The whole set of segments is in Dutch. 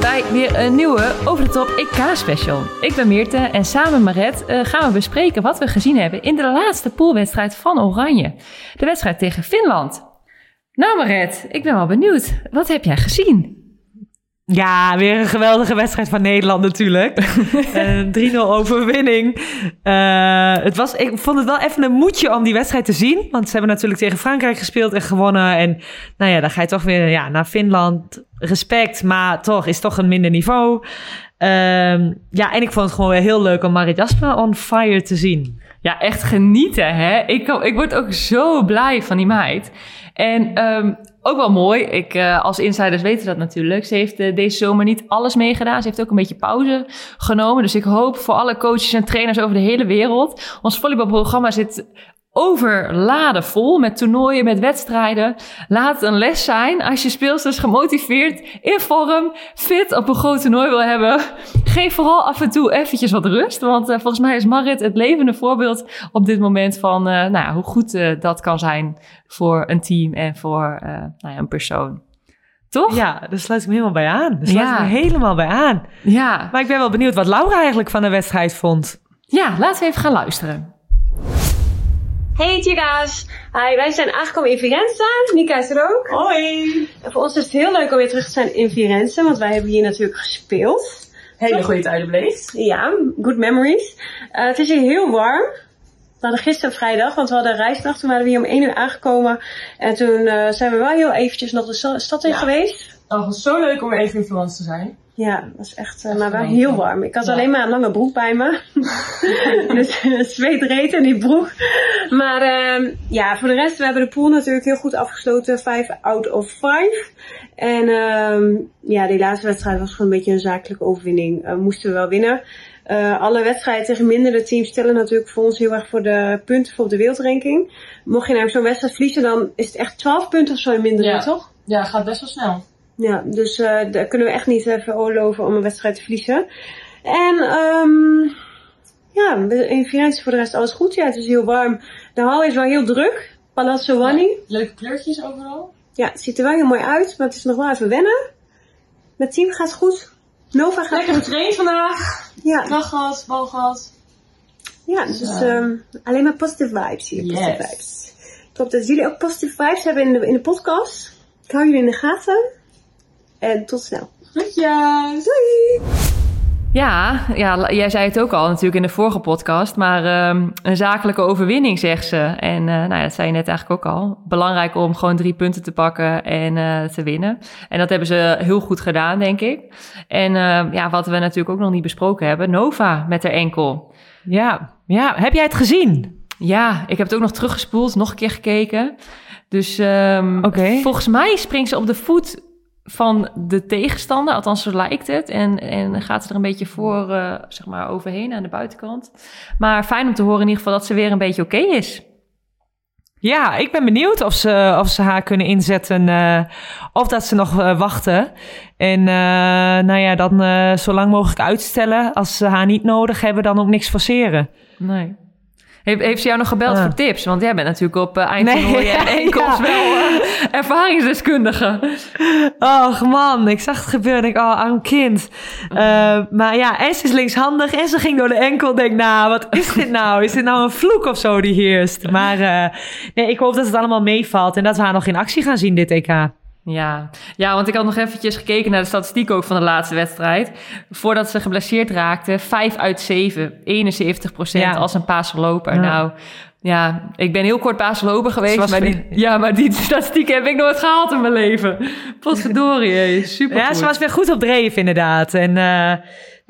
Douwe over de top EK special. Ik ben Meerte en samen Maret uh, gaan we bespreken wat we gezien hebben in de laatste poolwedstrijd van Oranje. De wedstrijd tegen Finland. Nou Maret, ik ben wel benieuwd. Wat heb jij gezien? Ja, weer een geweldige wedstrijd van Nederland natuurlijk. Een 3-0 overwinning. Uh, het was, ik vond het wel even een moedje om die wedstrijd te zien. Want ze hebben natuurlijk tegen Frankrijk gespeeld en gewonnen. En nou ja, dan ga je toch weer ja, naar Finland. Respect, maar toch is toch een minder niveau. Uh, ja, en ik vond het gewoon weer heel leuk om Marit Jasper on fire te zien. Ja, echt genieten, hè? Ik, ik word ook zo blij van die meid. En um, ook wel mooi. Ik, uh, als insiders weten dat natuurlijk. Ze heeft uh, deze zomer niet alles meegedaan. Ze heeft ook een beetje pauze genomen. Dus ik hoop voor alle coaches en trainers over de hele wereld. Ons volleybalprogramma zit overladen vol met toernooien, met wedstrijden. Laat het een les zijn als je speelsters gemotiveerd, in vorm, fit op een groot toernooi wil hebben. Geef vooral af en toe eventjes wat rust. Want uh, volgens mij is Marit het levende voorbeeld op dit moment van uh, nou ja, hoe goed uh, dat kan zijn voor een team en voor nou ja, een persoon. Toch? Ja, daar sluit ik me helemaal bij aan. Daar sluit ja. ik me helemaal bij aan. Ja. Maar ik ben wel benieuwd wat Laura eigenlijk van de wedstrijd vond. Ja, laten we even gaan luisteren. Hey Chica's! Hi, wij zijn aangekomen in Firenze. Nika is er ook. Hoi! En voor ons is het heel leuk om weer terug te zijn in Firenze, want wij hebben hier natuurlijk gespeeld. Hele goede tijden beleefd. Ja, good memories. Uh, het is hier heel warm. We hadden gisteren vrijdag, want we hadden reisnacht. Toen waren we hier om 1 uur aangekomen. En toen uh, zijn we wel heel eventjes nog de stad in ja. geweest. Oh, het was zo leuk om weer even in Florence te zijn. Ja, dat was echt, uh, maar wel heel warm. Ik had ja. alleen maar een lange broek bij me. dus zweet reet in die broek. Maar uh, ja, voor de rest, we hebben de pool natuurlijk heel goed afgesloten. 5 out of 5. En uh, ja, die laatste wedstrijd was gewoon een beetje een zakelijke overwinning. Uh, moesten we wel winnen. Uh, alle wedstrijden tegen mindere teams stellen natuurlijk voor ons heel erg voor de punten voor de wereldranking. Mocht je nou zo'n wedstrijd verliezen, dan is het echt 12 punten of zo in mindere, ja. toch? Ja, gaat best wel snel. Ja, dus uh, daar kunnen we echt niet uh, veroorloven om een wedstrijd te verliezen. En um, ja, in Firenze voor de rest alles goed. Ja, het is heel warm. De hal is wel heel druk. Palazzo Vanni. Ja, leuke kleurtjes overal. Ja, het ziet er wel heel mooi uit, maar het is nog wel even wennen. Met team gaat het goed. Nova gaat Lekker getraind vandaag. Ja. Kracht gehad, bal gehad. Ja, dus um, alleen maar positive vibes hier. Yes. Positive vibes. Ik hoop dat jullie ook positive vibes hebben in de, in de podcast. Ik hou jullie in de gaten. En tot snel. Groetjes. Doei. Ja, ja, jij zei het ook al natuurlijk in de vorige podcast, maar um, een zakelijke overwinning, zegt ze. En uh, nou ja, dat zei je net eigenlijk ook al. Belangrijk om gewoon drie punten te pakken en uh, te winnen. En dat hebben ze heel goed gedaan, denk ik. En uh, ja, wat we natuurlijk ook nog niet besproken hebben, Nova met haar enkel. Ja, ja. heb jij het gezien? Ja, ik heb het ook nog teruggespoeld, nog een keer gekeken. Dus um, okay. volgens mij springt ze op de voet van de tegenstander, althans zo lijkt het. En, en gaat ze er een beetje voor, uh, zeg maar, overheen aan de buitenkant. Maar fijn om te horen in ieder geval dat ze weer een beetje oké okay is. Ja, ik ben benieuwd of ze, of ze haar kunnen inzetten uh, of dat ze nog uh, wachten. En nou ja, dan zo lang mogelijk uitstellen. Als ze haar niet nodig hebben, dan ook niks forceren. Nee. Heeft, heeft ze jou nog gebeld voor tips? Want jij bent natuurlijk op uh, eindtoernooien nee, en ja. wel uh, ervaringsdeskundige. Och man, ik zag het gebeuren. Ik oh, arm kind. Uh, maar ja, en ze is linkshandig en ze ging door de enkel. Denk, nou, wat is dit nou? Is dit nou een vloek of zo die heerst? Maar nee, ik hoop dat het allemaal meevalt en dat we haar nog in actie gaan zien dit EK. Ja. ja, want ik had nog eventjes gekeken naar de statistiek ook van de laatste wedstrijd. Voordat ze geblesseerd raakte, 5 uit 7, 71 procent ja. als een paasverloper. Ja. Nou, ja, ik ben heel kort paasverloper geweest. Maar die, ja, maar die statistiek heb ik nooit gehaald in mijn leven. Potverdorie, super Ja, ze was weer goed op dreef inderdaad. En... Uh,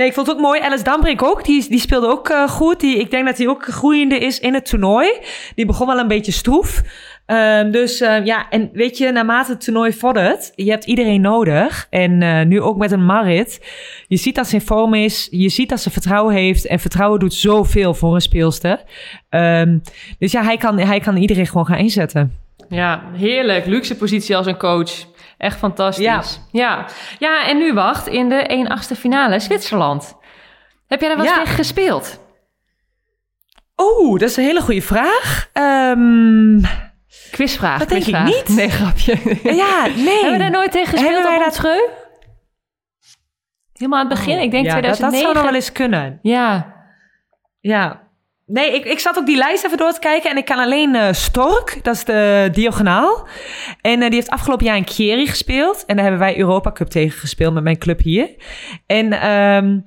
Nee, ik vond het ook mooi. Alice Dambrink ook. Die, die speelde ook uh, goed. Die, ik denk dat hij ook groeiende is in het toernooi. Die begon wel een beetje stroef. Um, dus uh, ja, en weet je, naarmate het toernooi vordert, je hebt iedereen nodig. En uh, nu ook met een Marit. Je ziet dat ze in vorm is. Je ziet dat ze vertrouwen heeft. En vertrouwen doet zoveel voor een speelster. Um, dus ja, hij kan, hij kan iedereen gewoon gaan inzetten. Ja, heerlijk. Luxe positie als een coach. Echt fantastisch. Ja. Ja, ja en nu wacht in de 1-8e finale Zwitserland. Heb jij daar wel eens ja. tegen gespeeld? Oh, dat is een hele goede vraag. Um, quizvraag. Dat quizvraag. denk ik niet. Nee, grapje. Ja, nee. Hebben we daar nooit tegen gespeeld Hebben wij op dat Treu? Helemaal aan het begin, ik denk Oh, ja, dat- 2009. Dat, zou nog wel eens kunnen. Ja, Ja. Nee, ik, ik zat ook die lijst even door te kijken en ik kan alleen eh, Stork, dat is de diagonaal. En eh, die heeft afgelopen jaar in Keri gespeeld. En daar hebben wij Europa Cup tegen gespeeld met mijn club hier. En ehm,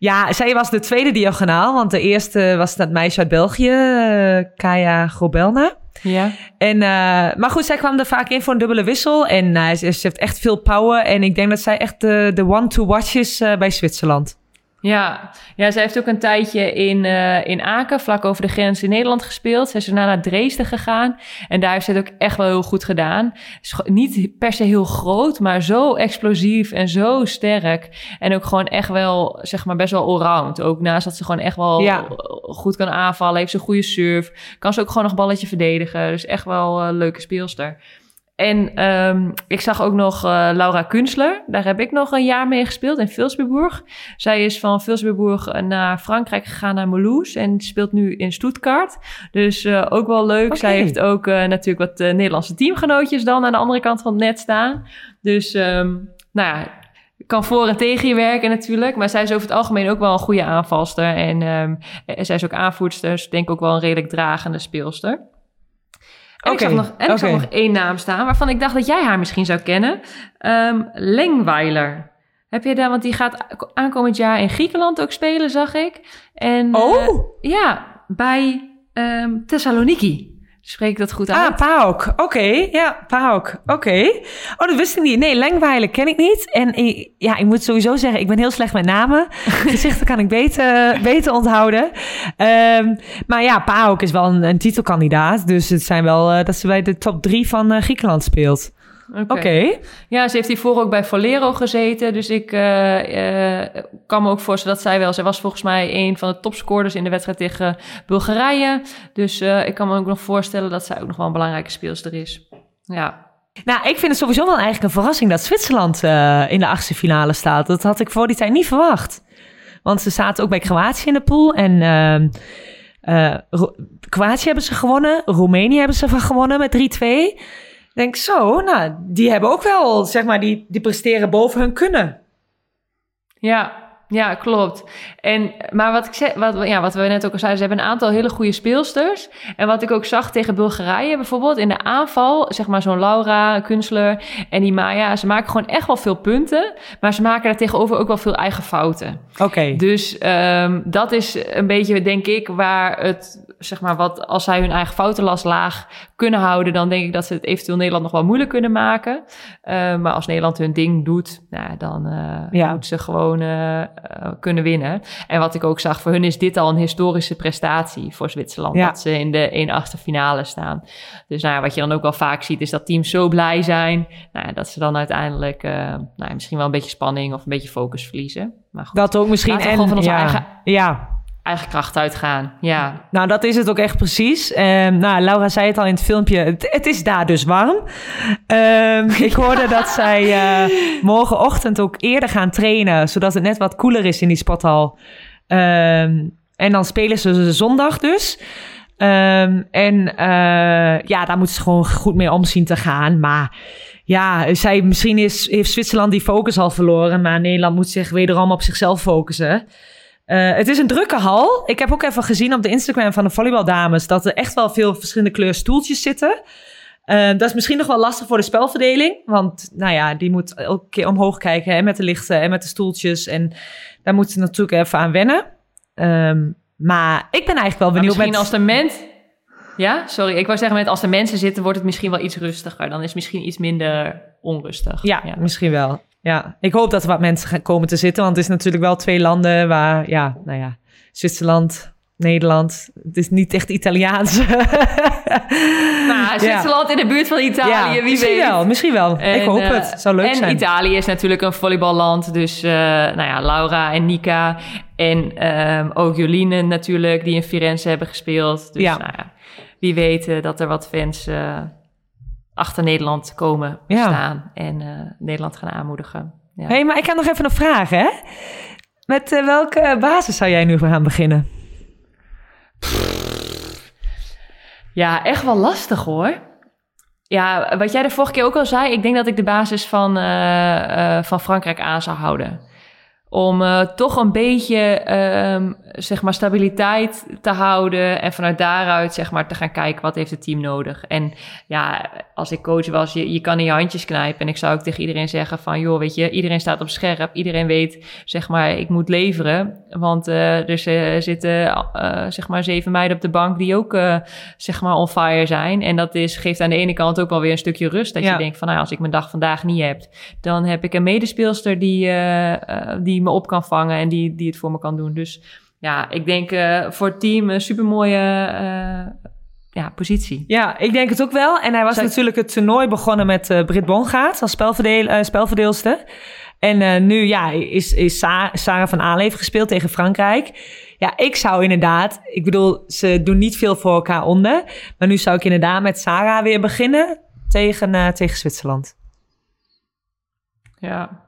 ja, zij was de tweede diagonaal, want de eerste was dat meisje uit België, eh, Kaya Grobelna. ja. En, eh, maar goed, zij kwam er vaak in voor een dubbele wissel. En eh, ze, ze heeft echt veel power. En ik denk dat zij echt de, de one to watch is bij Zwitserland. Ja, ja zij heeft ook een tijdje in, eh, in Aken, vlak over de grens in Nederland gespeeld. Zij is daarna naar Dresden gegaan. En daar heeft ze het ook echt wel heel goed gedaan. Is niet per se heel groot, maar zo explosief en zo sterk. En ook gewoon echt wel, zeg maar, best wel allround. Ook naast dat ze gewoon echt wel Ja. goed kan aanvallen, heeft ze een goede surf. Kan ze ook gewoon nog balletje verdedigen. Dus echt wel een leuke speelster. En ehm, ik zag ook nog eh, Laura Kunstler. Daar heb ik nog een jaar mee gespeeld in Vilsbiburg. Zij is van Vilsbiburg naar Frankrijk gegaan naar Mulhouse en speelt nu in Stuttgart. Dus eh, ook wel leuk. Zij heeft ook eh, natuurlijk wat eh, Nederlandse teamgenootjes dan aan de andere kant van het net staan. Dus ehm, nou ja, kan voor en tegen je werken natuurlijk. Maar zij is over het algemeen ook wel een goede aanvalster. En ehm, eh, zij is ook aanvoerster. Dus ik denk ook wel een redelijk dragende speelster. En, ik, zag nog, en ik zag nog één naam staan waarvan ik dacht dat jij haar misschien zou kennen. Ehm Lengweiler. Heb je daar, want die gaat aankomend jaar in Griekenland ook spelen, zag ik. En, eh, Oh! ja, bij ehm Thessaloniki. Spreek ik dat goed uit? Ah, PAOK. Oké, ja, PAOK. Oké. Oh, dat wist ik niet. Nee, Lengweiler ken ik niet. En ik- ja, ik moet sowieso zeggen, ik ben heel slecht met namen. Gezichten kan ik beter, beter onthouden. Ehm, maar ja, PAOK is wel een, een titelkandidaat. Dus het zijn wel eh, dat ze bij de top drie van eh, Griekenland speelt. Oké. Ja, ze heeft hiervoor ook bij Valero gezeten. Dus ik eh, eh, kan me ook voorstellen dat zij wel... Zij was volgens mij een van de topscorers in de wedstrijd tegen Bulgarije. Dus eh, ik kan me ook nog voorstellen dat zij ook nog wel een belangrijke speelster is. Ja, Nou, ik vind het sowieso wel eigenlijk een verrassing dat Zwitserland in de achtste finale staat. Dat had ik voor die tijd niet verwacht. Want ze zaten ook bij Kroatië in de pool. En Ro- Kroatië hebben ze gewonnen. Roemenië hebben ze van gewonnen met 3-2. Ik denk zo, nou, die hebben ook wel, zeg maar, die, die presteren boven hun kunnen. ja, ja klopt. En, maar wat, ik zeg, wat, ja, wat we net ook al zeiden, ze hebben een aantal hele goede speelsters. En wat ik ook zag tegen Bulgarije bijvoorbeeld, in de aanval, zeg maar zo'n Laura, Kunstler en die Maya, ze maken gewoon echt wel veel punten. Maar ze maken daar tegenover ook wel veel eigen fouten. Oké. Dus ehm, dat is een beetje, denk ik, waar het, zeg maar, wat als zij hun eigen foutenlast laag kunnen houden, dan denk ik dat ze het eventueel Nederland nog wel moeilijk kunnen maken. Eh, maar als Nederland hun ding doet, nou, dan eh Ja. moeten ze gewoon eh, kunnen winnen. En wat ik ook zag, voor hun is dit al een historische prestatie voor Zwitserland. Ja. Dat ze in de 1-8 finale staan. Dus nou, wat je dan ook wel vaak ziet, is dat teams zo blij zijn. Nou, dat ze dan uiteindelijk nou, misschien wel een beetje spanning of een beetje focus verliezen. Maar goed, Dat ook misschien. Gewoon van onze ja, eigen- ja, eigen kracht uitgaan. Ja, Nou, dat is het ook echt precies. Ehm, nou, Laura zei het al in het filmpje. Het, het is daar dus warm. Ehm, ik hoorde dat zij eh, morgenochtend ook eerder gaan trainen, zodat het net wat koeler is in die sporthal. Ehm, en dan spelen ze zondag dus. En eh, ja, daar moeten ze gewoon goed mee om zien te gaan. Maar ja, zij, misschien is, heeft Zwitserland die focus al verloren, maar Nederland moet zich wederom op zichzelf focussen. Eh, het is een drukke hal. Ik heb ook even gezien op de Instagram van de volleybaldames dat er echt wel veel verschillende kleur stoeltjes zitten. Eh, dat is misschien nog wel lastig voor de spelverdeling. Want nou ja, die moet elke keer omhoog kijken en met de lichten en met de stoeltjes. En daar moeten ze natuurlijk even aan wennen. Ehm, maar ik ben eigenlijk wel maar benieuwd misschien met... als de mens... Ja, sorry. Ik wou zeggen, met als de mensen zitten, wordt het misschien wel iets rustiger. Dan is het misschien iets minder onrustig. Ja, misschien wel. Ja, ik hoop dat er wat mensen gaan komen te zitten. Want het is natuurlijk wel twee landen waar, ja, nou ja, Zwitserland, Nederland. Het is niet echt Italiaans. Nou, Zwitserland in de buurt van Italië, wie misschien weet. wel, misschien wel. ik En, hoop eh, het. Zou leuk en zijn. Italië is natuurlijk een volleyballand. Dus eh, nou ja, Laura en Nika. En ehm, ook natuurlijk, die in Firenze hebben gespeeld. Dus Ja. nou ja, wie weet eh, dat er wat fans achter Nederland komen Ja. staan. En eh, Nederland gaan aanmoedigen. Ja. Hé, hey, maar ik heb nog even een vraag, hè? Met eh, welke basis zou jij nu gaan beginnen? Ja, echt wel lastig hoor. Ja, wat jij de vorige keer ook al zei, ik denk dat ik de basis van, eh, van Frankrijk aan zou houden. Om uh, toch een beetje um, zeg maar stabiliteit te houden en vanuit daaruit zeg maar te gaan kijken wat heeft het team nodig. En ja, als ik coach was, je, je kan in je handjes knijpen en ik zou ook tegen iedereen zeggen van joh, weet je, iedereen staat op scherp, iedereen weet zeg maar ik moet leveren, want uh, er zitten uh, zeg maar zeven meiden op de bank die ook zeg maar on fire zijn en dat is geeft aan de ene kant ook wel weer een stukje rust dat ja. je denkt van nou als ik mijn dag vandaag niet heb, dan heb ik een medespeelster die die me op kan vangen en die, die het voor me kan doen. Dus ja, ik denk uh, voor het team een supermooie uh, ja, positie. Ja, ik denk het ook wel. En hij was natuurlijk het toernooi begonnen met uh, Brit Bongaat als spelverdeel, spelverdeelster. En nu ja, is, is Sa Sarah van Aaleven gespeeld tegen Frankrijk. Ja, ik zou inderdaad... Ik bedoel, ze doen niet veel voor elkaar onder. Maar nu zou ik inderdaad met Sarah weer beginnen tegen, tegen Zwitserland. Ja,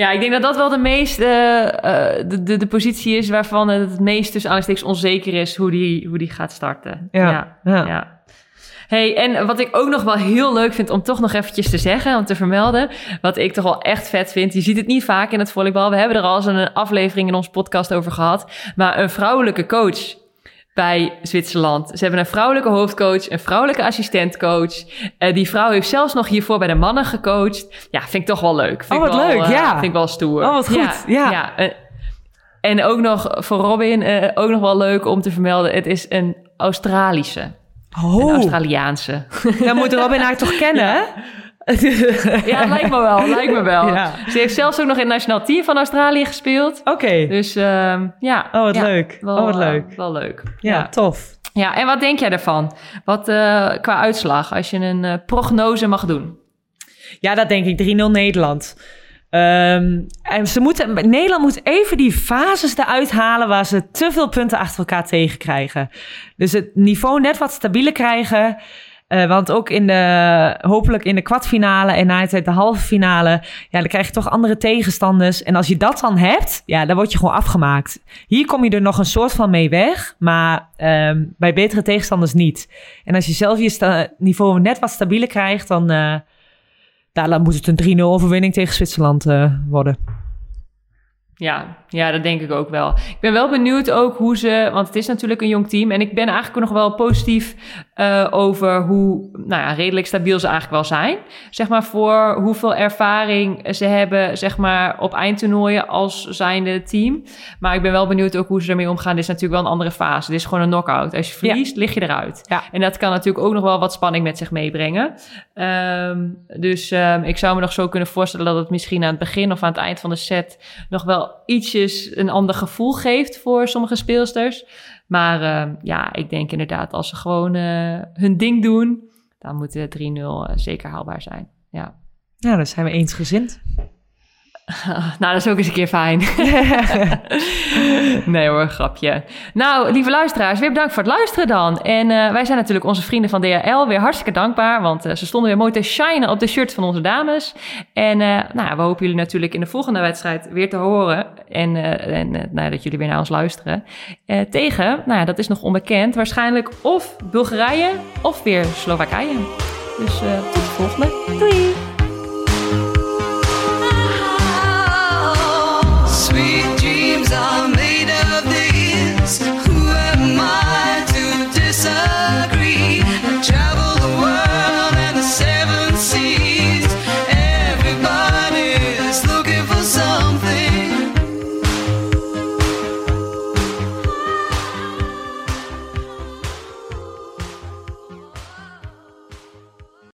ja, ik denk dat dat wel de meest, uh, de, de, de, positie is waarvan het het meest tussen aanstekens onzeker is hoe die, hoe die gaat starten. Ja, ja. ja. Hey, en wat ik ook nog wel heel leuk vind om toch nog eventjes te zeggen, om te vermelden, wat ik toch wel echt vet vind. Je ziet het niet vaak in het volleybal. We hebben er al eens een aflevering in ons podcast over gehad. Maar een vrouwelijke coach bij Zwitserland. Ze hebben een vrouwelijke hoofdcoach, een vrouwelijke assistentcoach. Uh, die vrouw heeft zelfs nog hiervoor bij de mannen gecoacht. Ja, vind ik toch wel leuk. Vind oh, wat wel, leuk, uh, ja. Vind ik wel stoer. Oh, wat goed, ja. ja. ja uh, en ook nog voor Robin, ook nog wel leuk om te vermelden. Het is een Australische. Oh. Een Australiaanse. Dan moet Robin haar toch kennen, hè? Ja, lijkt me wel, lijkt me wel. Ja. Ze heeft zelfs ook nog in het nationaal team van Australië gespeeld. Oké. Okay. Dus uh, ja. Oh, wat ja, leuk. Wel, oh, wat leuk. Uh, wel leuk. Ja, ja, tof. Ja, en wat denk jij ervan? Wat uh, qua uitslag, als je een uh, prognose mag doen? Ja, dat denk ik. 3-0 Nederland. Um, en ze moeten, Nederland moet even die fases eruit halen waar ze te veel punten achter elkaar tegenkrijgen. Dus het niveau net wat stabieler krijgen. Uh, want ook in de, hopelijk in de kwartfinale en na het de halve finale, ja, dan krijg je toch andere tegenstanders. En als je dat dan hebt, ja, dan word je gewoon afgemaakt. Hier kom je er nog een soort van mee weg, maar um, bij betere tegenstanders niet. En als je zelf je niveau net wat stabieler krijgt, dan, uh, dan moet het een 3-0 overwinning tegen Zwitserland uh, worden. Ja, ja, dat denk ik ook wel. Ik ben wel benieuwd ook hoe ze, want het is natuurlijk een jong team. En ik ben eigenlijk nog wel positief uh, over hoe nou ja, redelijk stabiel ze eigenlijk wel zijn. Zeg maar voor hoeveel ervaring ze hebben, zeg maar, op eindtoernooien als zijnde team. Maar ik ben wel benieuwd ook hoe ze ermee omgaan. Dit is natuurlijk wel een andere fase. Dit is gewoon een knockout. Als je verliest, ja. lig je eruit. Ja. En dat kan natuurlijk ook nog wel wat spanning met zich meebrengen. Um, dus um, ik zou me nog zo kunnen voorstellen dat het misschien aan het begin of aan het eind van de set nog wel ietsjes een ander gevoel geeft voor sommige speelsters. Maar uh, ja, ik denk inderdaad, als ze gewoon uh, hun ding doen, dan moet de 3-0 uh, zeker haalbaar zijn. Ja. Nou, dan zijn we eensgezind. nou, dat is ook eens een keer fijn. nee hoor, grapje. Nou, lieve luisteraars, weer bedankt voor het luisteren dan. En uh, wij zijn natuurlijk onze vrienden van DHL weer hartstikke dankbaar. Want uh, ze stonden weer mooi te shinen op de shirt van onze dames. En uh, nou, we hopen jullie natuurlijk in de volgende wedstrijd weer te horen. En, en nou, dat jullie weer naar ons luisteren. tegen, nou dat is nog onbekend. Waarschijnlijk of Bulgarije of weer Slowakije. Dus tot de volgende. Doei!